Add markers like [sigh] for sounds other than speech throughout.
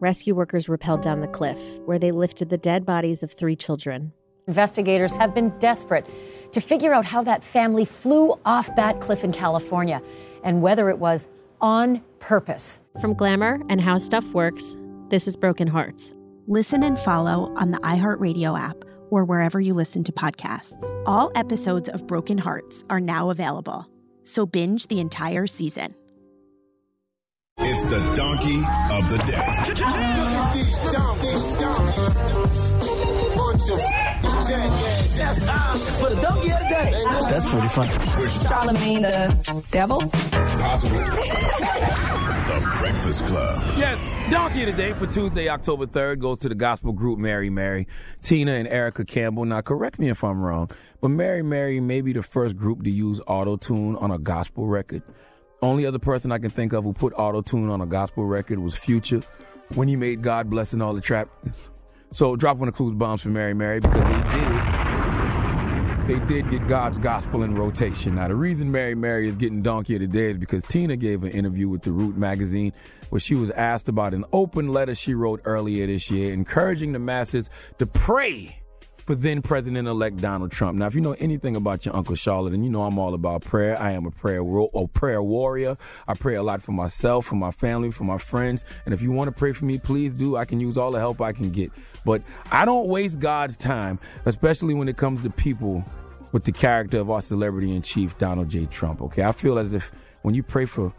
rescue workers rappelled down the cliff where they lifted the dead bodies of three children. Investigators have been desperate to figure out how that family flew off that cliff in California and whether it was on purpose. From Glamour and How Stuff Works, this is Broken Hearts. Listen and follow on the iHeartRadio app or wherever you listen to podcasts. All episodes of Broken Hearts are now available, so binge the entire season. It's the donkey of the day. These donkeys. Bunch of can dogs. That's a for the donkey of the day. That's pretty funny. Charlemagne the devil? Possible. the Breakfast Club. Yes, Donkey of the Day for Tuesday, October 3rd goes to the gospel group Mary Mary, Tina and Erica Campbell. Now, correct me if I'm wrong, but Mary Mary may be the first group to use auto tune on a gospel record. Only other person I can think of who put auto tune on a gospel record was Future when he made God Blessing All the Trap. So drop one of clues bombs for Mary Mary because they did. They did get God's gospel in rotation. Now the reason Mary Mary is getting donkey of the day is because Tina gave an interview with the Root magazine where she was asked about an open letter she wrote earlier this year encouraging the masses to pray for then President elect Donald Trump. Now, if you know anything about your Uncle Charlotte, and you know I'm all about prayer, I am a prayer, a prayer warrior. I pray a lot for myself, for my family, for my friends. And if you want to pray for me, please do. I can use all the help I can get. But I don't waste God's time, especially when it comes to people with the character of our celebrity in chief, Donald J. Trump. Okay, I feel as if when you pray for,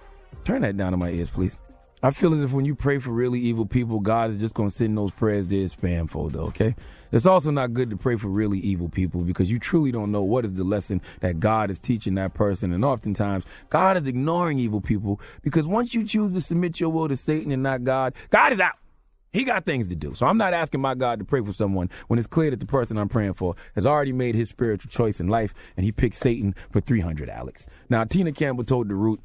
turn that down to my ears, please. I feel as if when you pray for really evil people, God is just going to send those prayers to his spam folder, okay? It's also not good to pray for really evil people because you truly don't know what is the lesson that God is teaching that person. And oftentimes, God is ignoring evil people because once you choose to submit your will to Satan and not God, God is out. He got things to do. So I'm not asking my God to pray for someone when it's clear that the person I'm praying for has already made his spiritual choice in life and he picked Satan for 300, Alex. Now, Tina Campbell told The Root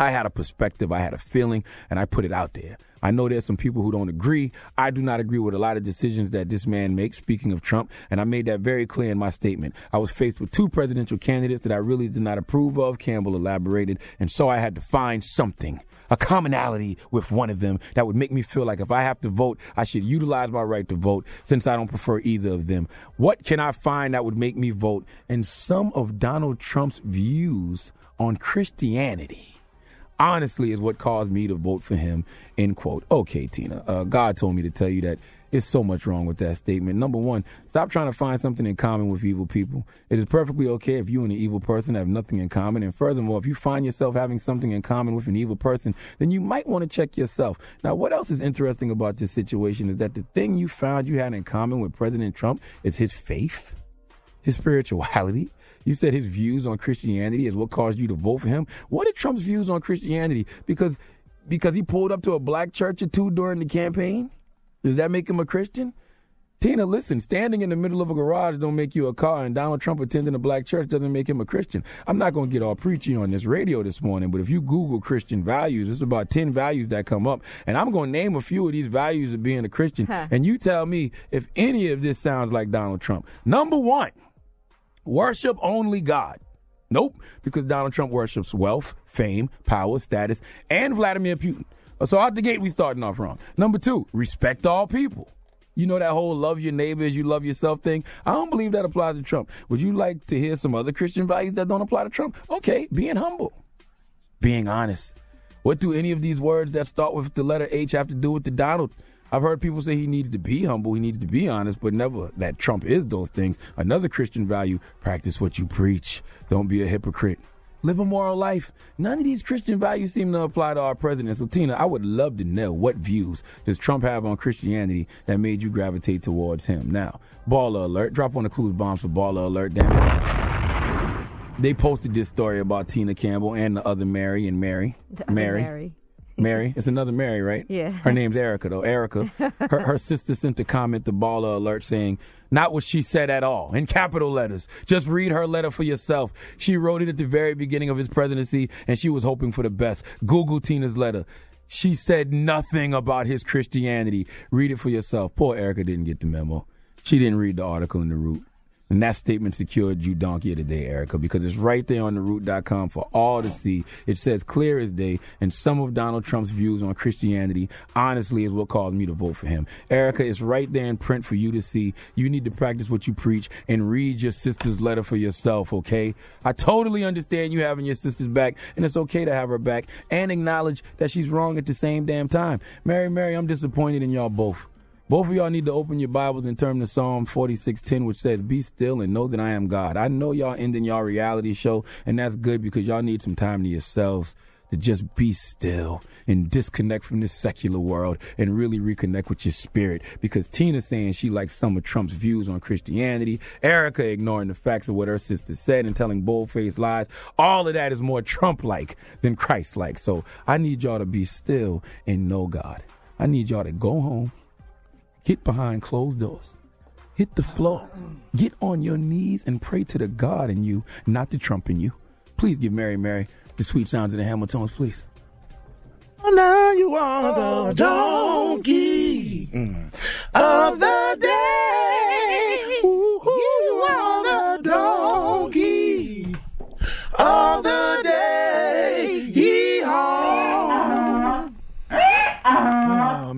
I had a perspective, I had a feeling, and I put it out there. I know there's some people who don't agree. I do not agree with a lot of decisions that this man makes, speaking of Trump, and I made that very clear in my statement. I was faced with two presidential candidates that I really did not approve of, Campbell elaborated, and so I had to find something, a commonality with one of them that would make me feel like if I have to vote, I should utilize my right to vote since I don't prefer either of them. What can I find that would make me vote? And some of Donald Trump's views on Christianity honestly is what caused me to vote for him, end quote. Okay, Tina, uh, God told me to tell you that there's so much wrong with that statement. Number one, stop trying to find something in common with evil people. It is perfectly okay if you and an evil person have nothing in common. And furthermore, if you find yourself having something in common with an evil person, then you might want to check yourself. Now, what else is interesting about this situation is that the thing you found you had in common with President Trump is his faith, his spirituality, you said his views on Christianity is what caused you to vote for him. What are Trump's views on Christianity? Because because he pulled up to a black church or two during the campaign? Does that make him a Christian? Tina, listen, standing in the middle of a garage don't make you a car, and Donald Trump attending a black church doesn't make him a Christian. I'm not going to get all preachy on this radio this morning, but if you Google Christian values, there's about 10 values that come up, and I'm going to name a few of these values of being a Christian, huh. and you tell me if any of this sounds like Donald Trump. Number one, Worship only God. Nope, because Donald Trump worships wealth, fame, power, status, and Vladimir Putin. Uh, so out the gate, we starting off wrong. Number two, respect all people. You know that whole love your neighbor as you love yourself thing? I don't believe that applies to Trump. Would you like to hear some other Christian values that don't apply to Trump? Okay, being humble, being honest. What do any of these words that start with the letter H have to do with the Donald? I've heard people say he needs to be humble, he needs to be honest, but never that Trump is those things. Another Christian value, practice what you preach. Don't be a hypocrite. Live a moral life. None of these Christian values seem to apply to our president. So, Tina, I would love to know what views does Trump have on Christianity that made you gravitate towards him. Now, baller alert. Drop on the clues bombs for baller alert. Damn it. They posted this story about Tina Campbell and the other Mary and Mary. The Mary. Mary. Mary. It's another Mary, right? Yeah. Her name's Erica, though. Erica. Her, her [laughs] sister sent a comment to Baller Alert saying, not what she said at all, in capital letters. Just read her letter for yourself. She wrote it at the very beginning of his presidency, and she was hoping for the best. Google Tina's letter. She said nothing about his Christianity. Read it for yourself. Poor Erica didn't get the memo. She didn't read the article in the root. And that statement secured you donkey of the day, Erica, because it's right there on the root.com for all to see. It says clear as day, and some of Donald Trump's views on Christianity, honestly, is what caused me to vote for him. Erica, it's right there in print for you to see. You need to practice what you preach and read your sister's letter for yourself, okay? I totally understand you having your sister's back, and it's okay to have her back, and acknowledge that she's wrong at the same damn time. Mary, Mary, I'm disappointed in y'all both. Both of y'all need to open your Bibles and turn to Psalm 46:10, which says, "Be still and know that I am God." I know y'all ending y'all reality show, and that's good because y'all need some time to yourselves to just be still and disconnect from this secular world and really reconnect with your spirit. Because Tina saying she likes some of Trump's views on Christianity, Erica ignoring the facts of what her sister said and telling bold-faced lies. All of that is more Trump-like than Christ-like. So I need y'all to be still and know God. I need y'all to go home Get behind closed doors. Hit the floor. Get on your knees and pray to the God in you, not the Trump in you. Please give Mary Mary the sweet sounds of the Hamiltons, please. Now you are the donkey mm. of the day.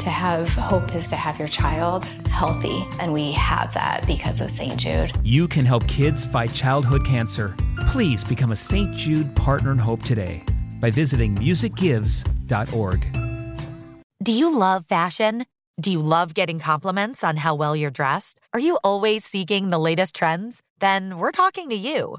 To have hope is to have your child healthy, and we have that because of St. Jude. You can help kids fight childhood cancer. Please become a St. Jude Partner in Hope today by visiting musicgives.org. Do you love fashion? Do you love getting compliments on how well you're dressed? Are you always seeking the latest trends? Then we're talking to you.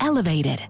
elevated.